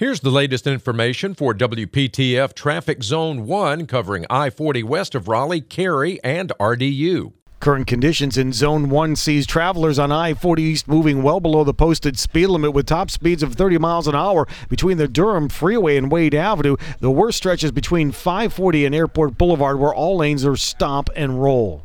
Here's the latest information for WPTF Traffic Zone 1 covering I 40 west of Raleigh, Cary, and RDU. Current conditions in Zone 1 sees travelers on I 40 East moving well below the posted speed limit with top speeds of 30 miles an hour between the Durham Freeway and Wade Avenue. The worst stretches between 540 and Airport Boulevard, where all lanes are stop and roll.